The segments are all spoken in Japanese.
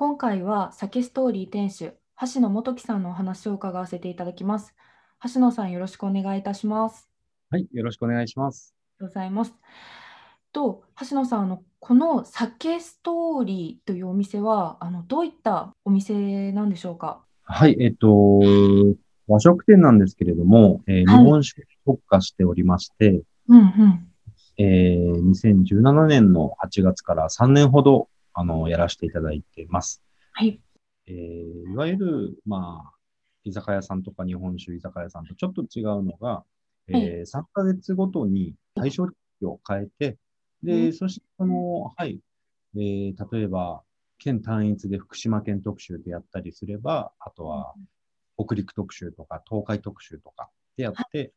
今回は酒ストーリー店主、橋野元樹さんのお話を伺わせていただきます。橋野さん、よろしくお願いいたします。はい、よろしくお願いします。ありがとうございます。と、橋野さん、あのこの酒ストーリーというお店は、あのどういったお店なんでしょうか？はい、えっと、和食店なんですけれども、えー、日本酒に特化しておりまして、うんうんえー、2017年の8月から3年ほどあのやらせていただいています。はい。えー、いわゆる、まあ、居酒屋さんとか日本酒居酒屋さんとちょっと違うのが、えー、3ヶ月ごとに対象期を変えて、で、そして、その、はい、えー、例えば、県単一で福島県特集でやったりすれば、あとは、北陸特集とか東海特集とかでやって、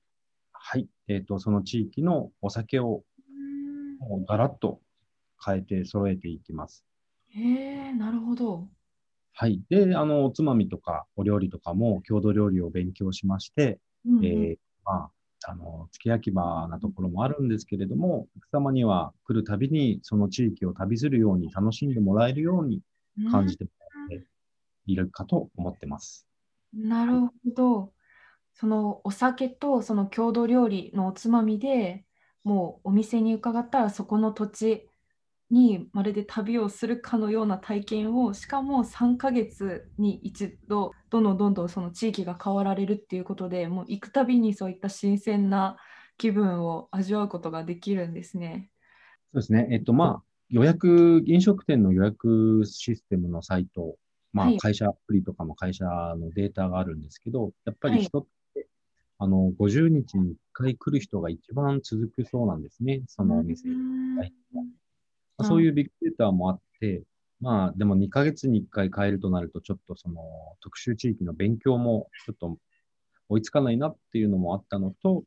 はい、えっ、ー、と、その地域のお酒をガラッと変えて揃えていきます。へえ、なるほど。はい。で、あの、おつまみとかお料理とかも郷土料理を勉強しまして、うんうん、えー、まあ、あの、付け焼き場なところもあるんですけれども、お客様には来るたびにその地域を旅するように楽しんでもらえるように感じてもらっているかと思ってます。なるほど。そのお酒とその郷土料理のおつまみでもうお店に伺ったらそこの土地にまるで旅をするかのような体験をしかも3ヶ月に一度どんどんどんどんその地域が変わられるっていうことでもう行くたびにそういった新鮮な気分を味わうことができるんですね。そうですね。えっとまあ予約飲食店の予約システムのサイト、まあ、会社アプリとかも会社のデータがあるんですけど、やっぱり人って、はい、あの50日に1回来る人が一番続くそうなんですね、そのお店に。まあ、そういうビッグデータもあって、まあ、でも2ヶ月に1回変えるとなると、ちょっとその特殊地域の勉強もちょっと追いつかないなっていうのもあったのと、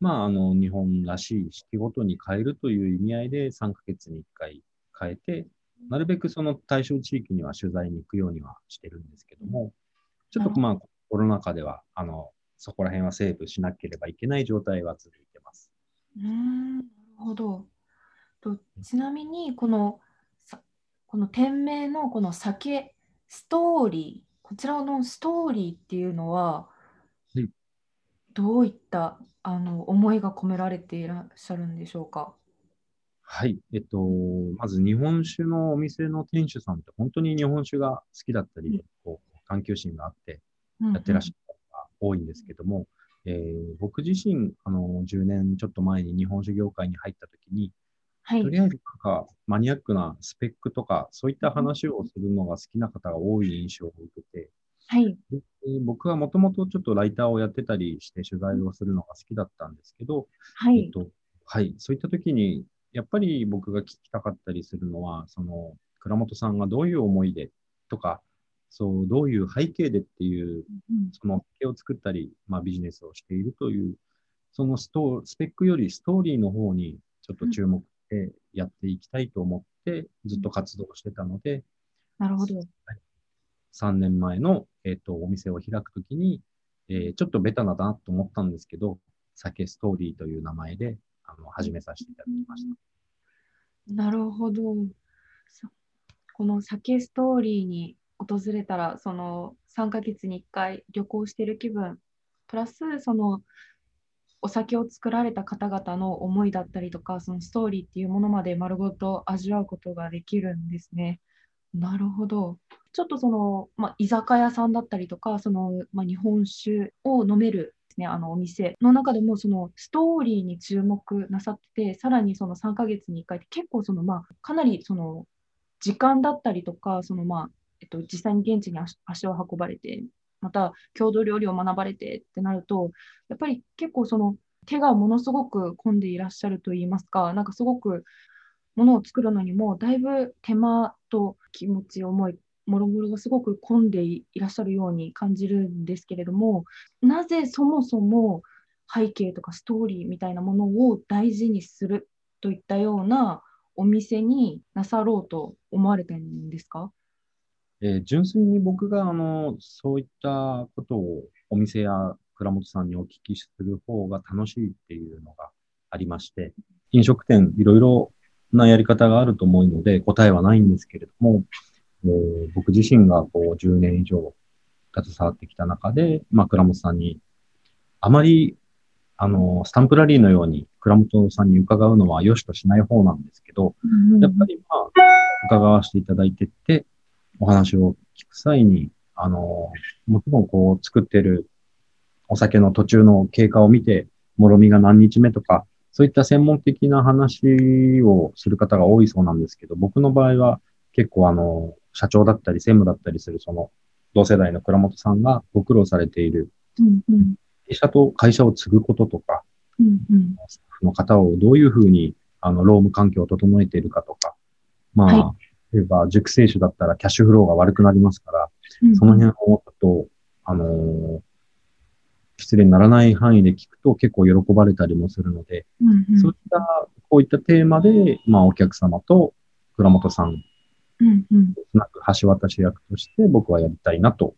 まあ、あの、日本らしい四季ごとに変えるという意味合いで3ヶ月に1回変えて、なるべくその対象地域には取材に行くようにはしてるんですけども、ちょっとまあ、コロナ禍では、あの、そこら辺はセーブしなければいけない状態は続いてます。うん、なるほど。とちなみにこのこの店名のこの酒ストーリーこちらのストーリーっていうのは、どういったあの思いが込められていらっしゃるんでしょうか？はい。えっと、まず日本酒のお店の店主さんって本当に日本酒が好きだったり、こう探求心があってやってらっしゃる方が多いんですけども、うんうん、えー、僕自身、あの、10年ちょっと前に日本酒業界に入った時に、はい、とりあえずなんかマニアックなスペックとか、そういった話をするのが好きな方が多い印象を受けて、はい、で僕はもともとちょっとライターをやってたりして取材をするのが好きだったんですけど、はい、えっとはい、そういった時に、やっぱり僕が聞きたかったりするのは、その倉本さんがどういう思いでとか、そうどういう背景でっていう、その絵を作ったり、まあ、ビジネスをしているという、そのストスペックよりストーリーの方にちょっと注目してやっていきたいと思ってずっと活動してたので、なるほど。3年前の、えーと、お店を開くときに、えー、ちょっとベタなだなと思ったんですけど、酒ストーリーという名前であの始めさせていただきました。なるほど。この酒ストーリーに訪れたら、その3ヶ月に1回旅行してる気分、プラスそのお酒を作られた方々の思いだったりとか、そのストーリーっていうものまで丸ごと味わうことができるんですね。なるほど。ちょっとその、まあ、居酒屋さんだったりとか、その、まあ、日本酒を飲めるですね、あのお店の中でもそのストーリーに注目なさってて、さらにその3ヶ月に1回って結構その、まあ、かなりその時間だったりとか、そのまあえっと、実際に現地に足を運ばれてまた郷土料理を学ばれてってなると、やっぱり結構その手がものすごく込んでいらっしゃるといいますか、なんかすごくものを作るのにも、だいぶ手間と気持ち、思い、もろもろがすごく込んでいらっしゃるように感じるんですけれども、なぜそもそも背景とかストーリーみたいなものを大事にするといったようなお店になさろうと思われてるんですか？えー、純粋に僕があのそういったことをお店や倉本さんにお聞きする方が楽しいっていうのがありまして、飲食店いろいろなやり方があると思うので答えはないんですけれども、えー、僕自身がこう10年以上携わってきた中で、まあ、倉本さんに、あまり、あの、スタンプラリーのように倉本さんに伺うのは良しとしない方なんですけど、やっぱりまあ、伺わせていただいてって、お話を聞く際に、あの、もちろんこう作ってるお酒の途中の経過を見て、もろみが何日目とか、そういった専門的な話をする方が多いそうなんですけど、僕の場合は結構あの、社長だったり専務だったりするその同世代の倉本さんがご苦労されている、うんうん、会社と会社を継ぐこととか、うんうん、スタッフの方をどういうふうにあの労務環境を整えているかとか、まあ、はい、例えば熟成酒だったらキャッシュフローが悪くなりますから、うん、その辺をもっと、あのー、失礼にならない範囲で聞くと結構喜ばれたりもするので、うんうん、そういった、こういったテーマで、まあ、お客様と倉本さんうんうん、なく橋渡し役として僕はやりたいなと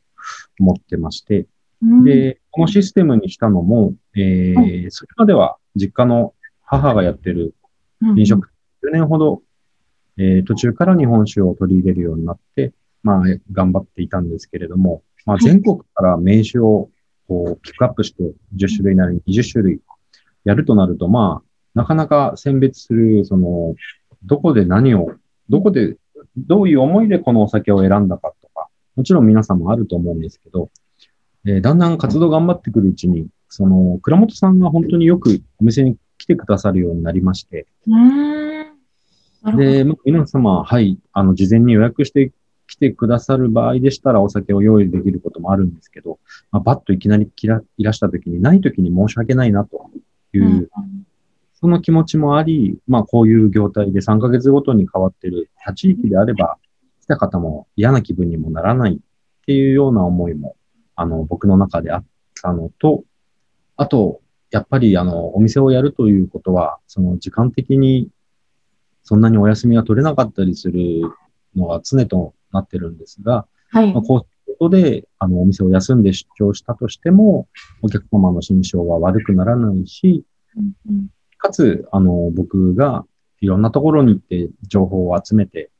思ってまして、うん、で、このシステムにしたのも、えー、それまでは実家の母がやってる飲食店、10年ほど、えー、途中から日本酒を取り入れるようになって、まあ、頑張っていたんですけれども、まあ、全国から名酒をこうピックアップして10種類なり20種類やるとなると、まあ、なかなか選別する、その、どこで何を、どこでどういう思いでこのお酒を選んだかとか、もちろん皆さんもあると思うんですけど、えー、だんだん活動頑張ってくるうちに、その、倉本さんが本当によくお店に来てくださるようになりまして、で、まあ、皆様、はい、あの、事前に予約して来てくださる場合でしたらお酒を用意できることもあるんですけど、まあ、バッといきなりいらした時に、ない時に申し訳ないなという、うんその気持ちもあり、まあこういう業態で3ヶ月ごとに変わってる他地域であれば、来た方も嫌な気分にもならないっていうような思いも、あの、僕の中であったのと、あと、やっぱりあの、お店をやるということは、その時間的にそんなにお休みが取れなかったりするのが常となってるんですが、はい。まあ、こういうことで、あの、お店を休んで出張したとしても、お客様の心象は悪くならないし、うんうんかつ、あの、僕がいろんなところに行って情報を集めて、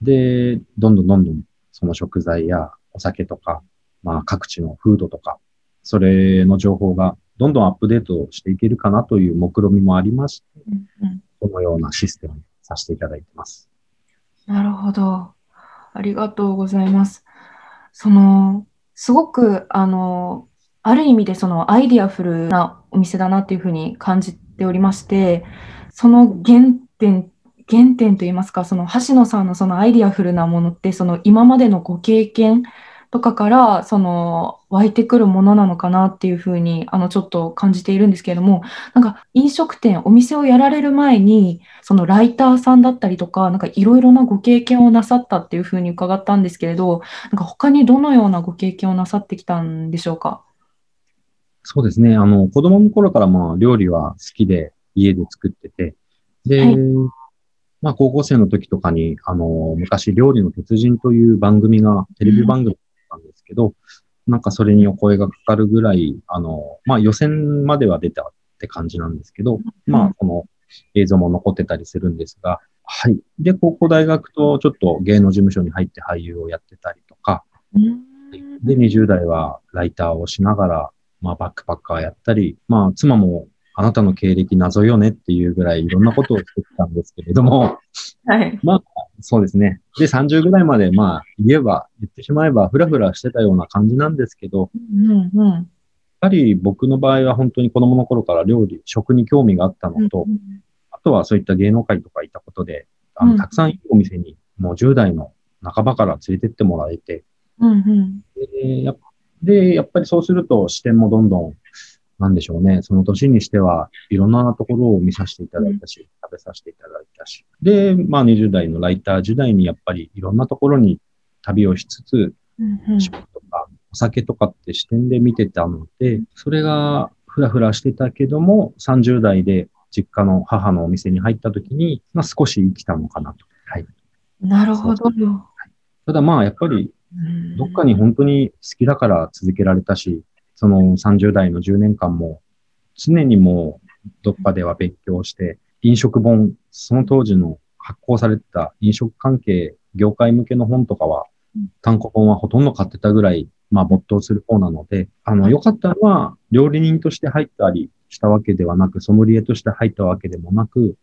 で、どんどんどんどんその食材やお酒とか、まあ各地の風土とか、それの情報がどんどんアップデートしていけるかなという目論みもありまして、うんうん、このようなシステムにさせていただいてます。なるほど。ありがとうございます。その、すごく、あの、ある意味でそのアイディアフルなお店だなっていうふうに感じておりまして、その原点、原点といいますか、その橋野さんのそのアイディアフルなものって、その今までのご経験とかからその湧いてくるものなのかなっていうふうにあのちょっと感じているんですけれどもなんか飲食店お店をやられる前にそのライターさんだったりとかなんかいろいろなご経験をなさったっていうふうに伺ったんですけれどなんか他にどのようなご経験をなさってきたんでしょうか？そうですね。あの、子供の頃からまあ料理は好きで家で作ってて、で、はい、まあ高校生の時とかに、あの、昔料理の鉄人という番組が、テレビ番組ですけど、うん、なんかそれにお声がかかるぐらい、あの、まあ予選までは出たって感じなんですけど、うん、まあこの映像も残ってたりするんですが、はい。で、高校大学とちょっと芸能事務所に入って俳優をやってたりとか、うん、で、20代はライターをしながら、まあ、バックパッカーやったり、まあ、妻もあなたの経歴謎よねっていうぐらいいろんなことをしてきたんですけれども、はい。まあ、そうですね。で、30ぐらいまで、まあ、言えば、言ってしまえば、ふらふらしてたような感じなんですけど、うんうん、やっぱり僕の場合は本当に子供の頃から料理、食に興味があったのと、うんうん、あとはそういった芸能界とかいたことで、あの、たくさんいいお店に、もう10代の半ばから連れてってもらえて、うんうん、でやっで、やっぱりそうすると視点もどんどん、なんでしょうね、その年にしてはいろんなところを見させていただいたし、食べさせていただいたし。で、まあ20代のライター時代にやっぱりいろんなところに旅をしつつ、食とかお酒とかって視点で見てたので、それがふらふらしてたけども、30代で実家の母のお店に入った時に、まあ少し生きたのかなと。はい。なるほど。ただまあやっぱりどっかに本当に好きだから続けられたし、その30代の10年間も常にもうどっかでは勉強して、飲食本、その当時の発行されてた飲食関係業界向けの本とかは、単行本はほとんど買ってたぐらい、まあ、没頭する方なので、あの、良かったのは、料理人として入ったりしたわけではなく、ソムリエとして入ったわけでもなく、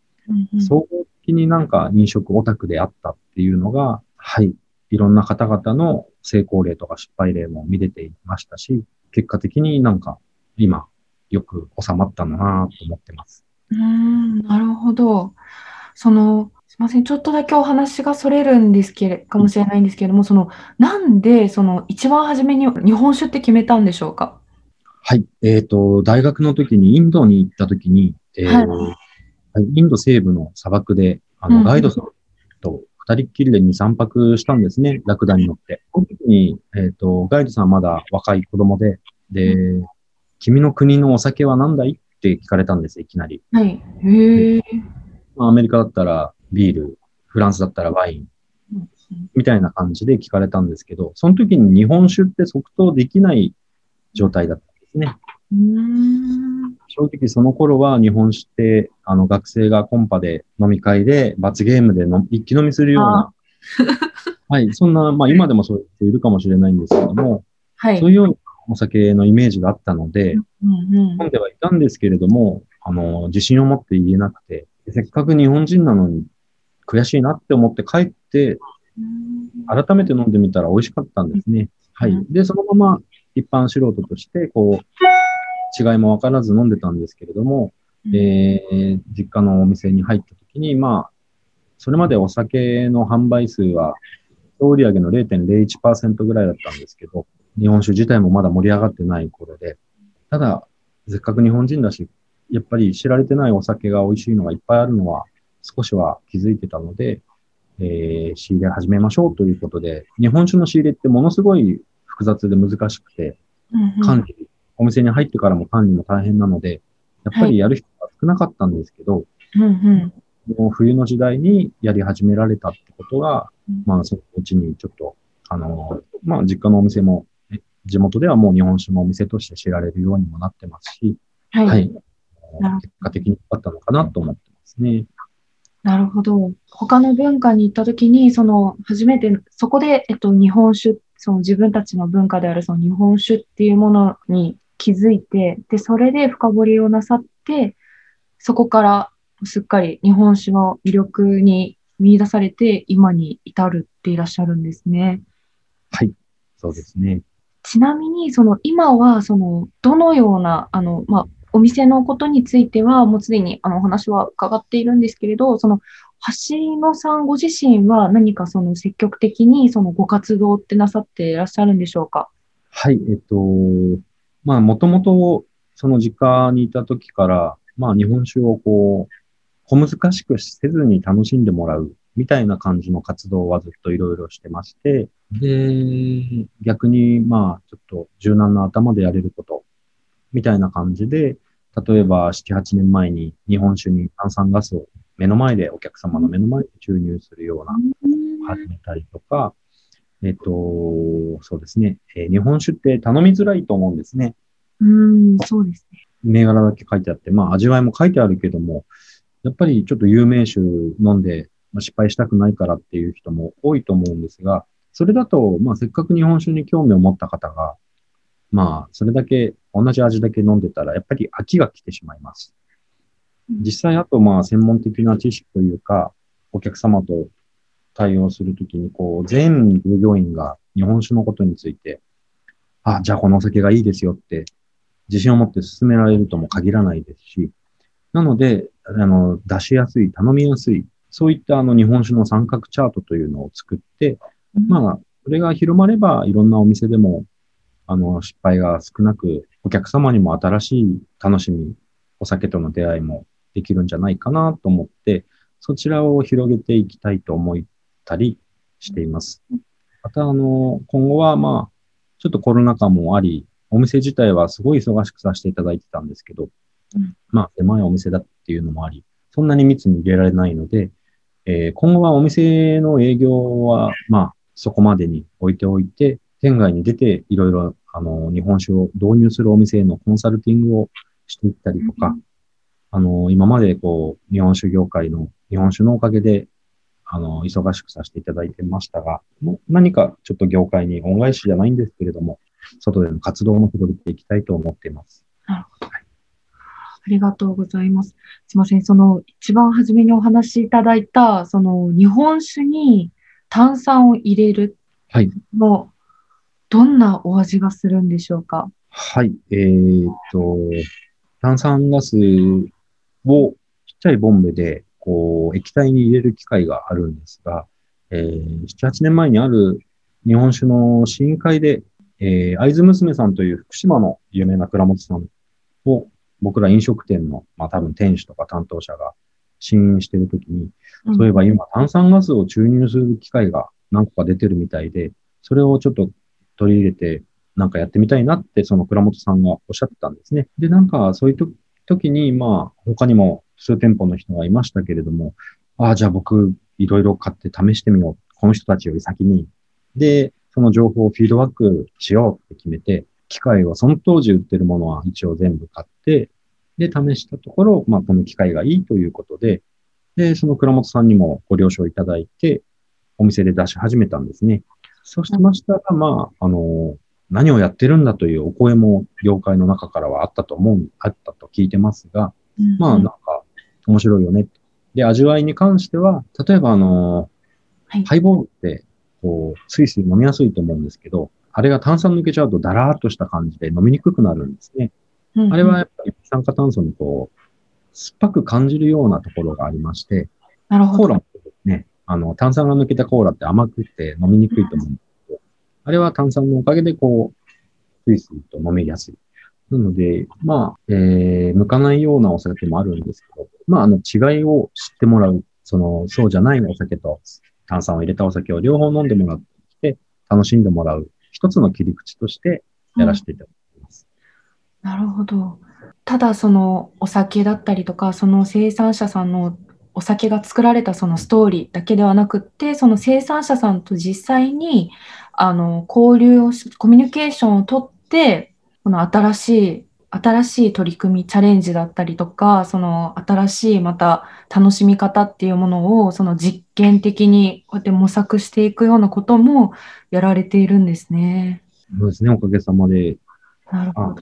総合的になんか飲食オタクであったっていうのが、はい、いろんな方々の成功例とか失敗例も見れていましたし、結果的になんか今よく収まったのなと思ってます。うん、なるほど。その、すみません、ちょっとだけお話がそれるんですけれかもしれないんですけれども、その、なんで、その、一番初めに日本酒って決めたんでしょうか？はい。えっ、ー、と、大学の時にインドに行った時に、えー、はい、インド西部の砂漠で、あの、ガイドさんと二人っきりで2、3泊したんですね、ラクダに乗って。その時に、えっ、ー、と、ガイドさんまだ若い子供で、で、君の国のお酒は何だい？って聞かれたんです、いきなり。はい。へえ。アメリカだったらビール、フランスだったらワイン、みたいな感じで聞かれたんですけど、その時に日本酒って即答できない状態だったんですね。正直その頃は日本酒ってあの学生がコンパで飲み会で罰ゲームでの一気飲みするような、はい、そんな、まあ今でもそういう人いるかもしれないんですけども、はい、そういうようなお酒のイメージがあったので、うんうん、飲んではいたんですけれども、あの、自信を持って言えなくて、せっかく日本人なのに悔しいなって思って帰って、改めて飲んでみたら美味しかったんですね。はい。で、そのまま一般素人として、こう、違いもわからず飲んでたんですけれども、えー、実家のお店に入った時に、まあ、それまでお酒の販売数は、総売上の0.01%ぐらいだったんですけど、日本酒自体もまだ盛り上がってない頃で、ただ、せっかく日本人だし、やっぱり知られてないお酒が美味しいのがいっぱいあるのは少しは気づいてたので、えー、仕入れ始めましょうということで、日本酒の仕入れってものすごい複雑で難しくて、管理、お店に入ってからも管理も大変なので、やっぱりやる人が少なかったんですけど、もう冬の時代にやり始められたってことが、まあそのうちにちょっと、あの、まあ実家のお店も、地元ではもう日本酒のお店として知られるようにもなってますし、はい、はい、結果的に良かったのかなと思ってますね。なるほど。他の文化に行った時に、その初めてそこで、えっと、日本酒、その自分たちの文化であるその日本酒っていうものに気づいて、で、それで深掘りをなさって、そこからすっかり日本酒の魅力に見出されて、今に至るっていらっしゃるんですね。はい、そうですね。ちなみに、その今は、その、どのような、あの、まあ、お店のことについては、もうすでにあのお話は伺っているんですけれど、その橋野さんご自身は何かその積極的にそのご活動ってなさっていらっしゃるんでしょうか？はい、えっと、まあ、もともとその実家にいた時から、まあ、日本酒をこう、小難しくせずに楽しんでもらうみたいな感じの活動はずっといろいろしてまして、で、逆にまあ、ちょっと柔軟な頭でやれることみたいな感じで、例えば7、8年前に日本酒に炭酸ガスを目の前で、お客様の目の前で注入するような始めたりとか、えっ、と、そうですね、えー、日本酒って頼みづらいと思うんですね。うん、そうですね。銘柄だけ書いてあって、まあ味わいも書いてあるけども、やっぱりちょっと有名酒飲んで、まあ、失敗したくないからっていう人も多いと思うんですが、それだと、まあせっかく日本酒に興味を持った方が、まあ、それだけ、同じ味だけ飲んでたら、やっぱり飽きが来てしまいます。実際、あと、まあ、専門的な知識というか、お客様と対応するときに、こう、全従業員が日本酒のことについて、あ、じゃあこのお酒がいいですよって、自信を持って進められるとも限らないですし、なので、あの、出しやすい、頼みやすい、そういったあの日本酒の三角チャートというのを作って、まあ、それが広まれば、いろんなお店でもあの、失敗が少なく、お客様にも新しい楽しみ、お酒との出会いもできるんじゃないかなと思って、そちらを広げていきたいと思ったりしています。また、あの、今後は、まあ、ちょっとコロナ禍もあり、お店自体はすごい忙しくさせていただいてたんですけど、うん、まあ、狭いお店だっていうのもあり、そんなに密に入れられないので、えー、今後はお店の営業は、まあ、そこまでに置いておいて、県外に出ていろいろあの、日本酒を導入するお店へのコンサルティングをしていったりとか、あの、今までこう、日本酒業界の、日本酒のおかげで、あの、忙しくさせていただいてましたが、もう何かちょっと業界に恩返しじゃないんですけれども、外での活動も広げていきたいと思っています。なるほど。ありがとうございます。すみません、その一番初めにお話しいただいた、その日本酒に炭酸を入れるの、はい、どんなお味がするんでしょうか？はい、えー、っと、炭酸ガスをちっちゃいボンベでこう液体に入れる機械があるんですが、えー、7、8年前にある日本酒の試飲会で、えー、会津娘さんという福島の有名な倉本さんを僕ら飲食店の、まあ多分店主とか担当者が試飲してるときに、うん、そういえば今炭酸ガスを注入する機械が何個か出てるみたいで、それをちょっと取り入れてなんかやってみたいなって、その倉本さんがおっしゃってたんですね。で、なんかそういう時に、まあ他にも数店舗の人がいましたけれども、ああ、じゃあ僕いろいろ買って試してみよう。この人たちより先に。で、その情報をフィードバックしようって決めて、機械はその当時売ってるものは一応全部買って、で、試したところ、まあ、この機械がいいということで、で、その倉本さんにもご了承いただいて、お店で出し始めたんですね。そうしましたら、まあ、あの、何をやってるんだというお声も業界の中からはあったと思う、あったと聞いてますが、うん、まあ、なんか、面白いよね。で、味わいに関しては、例えば、あの、はい、ハイボールって、こう、スイスイ飲みやすいと思うんですけど、あれが炭酸抜けちゃうとダラーっとした感じで飲みにくくなるんですね。うんうん、あれはやっぱり二酸化炭素にこう、酸っぱく感じるようなところがありまして、なるほど。コーラもね、あの、炭酸が抜けたコーラって甘くて飲みにくいと思うんですけど、あれは炭酸のおかげでこう、スイスイと飲みやすい。なので、まあ、えー、向かないようなお酒もあるんですけど、まあ、あの、違いを知ってもらう、その、そうじゃないお酒と炭酸を入れたお酒を両方飲んでもらって、楽しんでもらう一つの切り口としてやらせていただいてます。うん、なるほど。ただそのお酒だったりとかその生産者さんのお酒が作られたそのストーリーだけではなくってその生産者さんと実際にあの交流をコミュニケーションをとってこの新しい新しい取り組みチャレンジだったりとかその新しいまた楽しみ方っていうものをその実験的にこうやって模索していくようなこともやられているんですね。そうですねおかげさまで。なるほど。はい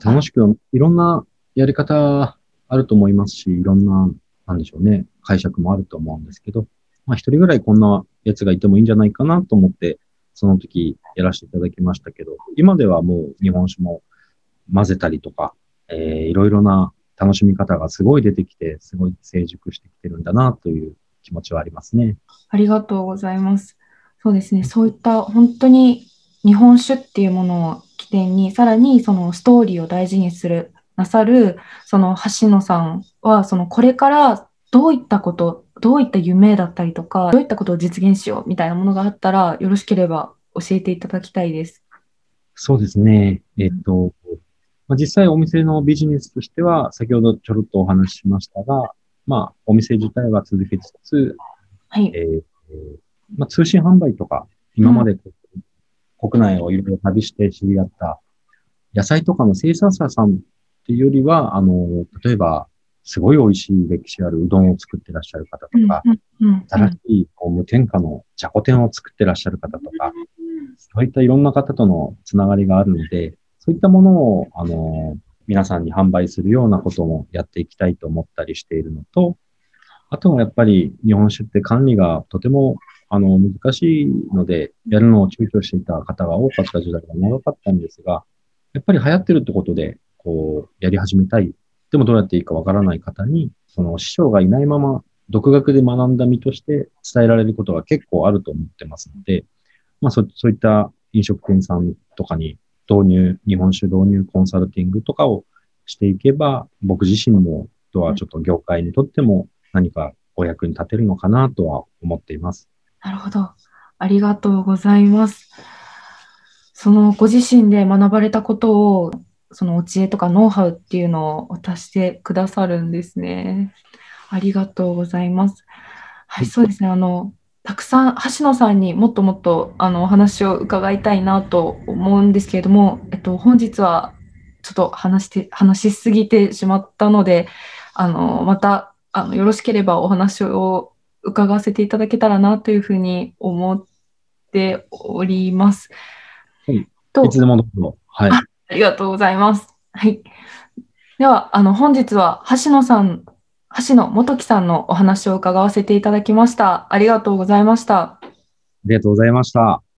楽しく、いろんなやり方あると思いますし、いろんな、なんでしょうね、解釈もあると思うんですけど、まあ一人ぐらいこんなやつがいてもいいんじゃないかなと思って、その時やらせていただきましたけど、今ではもう日本酒も混ぜたりとか、えー、いろいろな楽しみ方がすごい出てきて、すごい成熟してきてるんだなという気持ちはありますね。ありがとうございます。そうですね、そういった本当に日本酒っていうものを起点にさらにそのストーリーを大事にするなさるその橋野さんはそのこれからどういったことどういった夢だったりとかどういったことを実現しようみたいなものがあったらよろしければ教えていただきたいです。そうですね。えっと、まあ、実際お店のビジネスとしては先ほどちょろっとお話ししましたが、まあ、お店自体は続けつつ、はいえーまあ、通信販売とか今まで国内をいろいろ旅して知り合った野菜とかの生産者さんっていうよりは、あの、例えば、すごい美味しい歴史あるうどんを作ってらっしゃる方とか、新しいこう無添加のじゃこ天を作ってらっしゃる方とか、そういったいろんな方とのつながりがあるので、そういったものを、あの、皆さんに販売するようなこともやっていきたいと思ったりしているのと、あとはやっぱり日本酒って管理がとてもあの、難しいので、やるのを躊躇していた方が多かった時代が長かったんですが、やっぱり流行ってるってことで、こう、やり始めたい。でもどうやっていいかわからない方に、その師匠がいないまま、独学で学んだ身として伝えられることが結構あると思ってますので、まあそそういった飲食店さんとかに導入、日本酒導入コンサルティングとかをしていけば、僕自身も、とはちょっと業界にとっても何かお役に立てるのかなとは思っています。なるほど。ありがとうございます。そのご自身で学ばれたことを、そのお知恵とかノウハウっていうのを渡してくださるんですね。ありがとうございます。はい、そうですね。あの、たくさん橋野さんにもっともっとあのお話を伺いたいなと思うんですけれども、えっと、本日はちょっと話して話しすぎてしまったのであのまたあのよろしければお話を伺わせていただけたらなというふうに思っております。はい、といつでもどうぞ。はいあ。ありがとうございます。はい。では、あの本日は橋野さん、橋野元樹さんのお話を伺わせていただきました。ありがとうございました。ありがとうございました。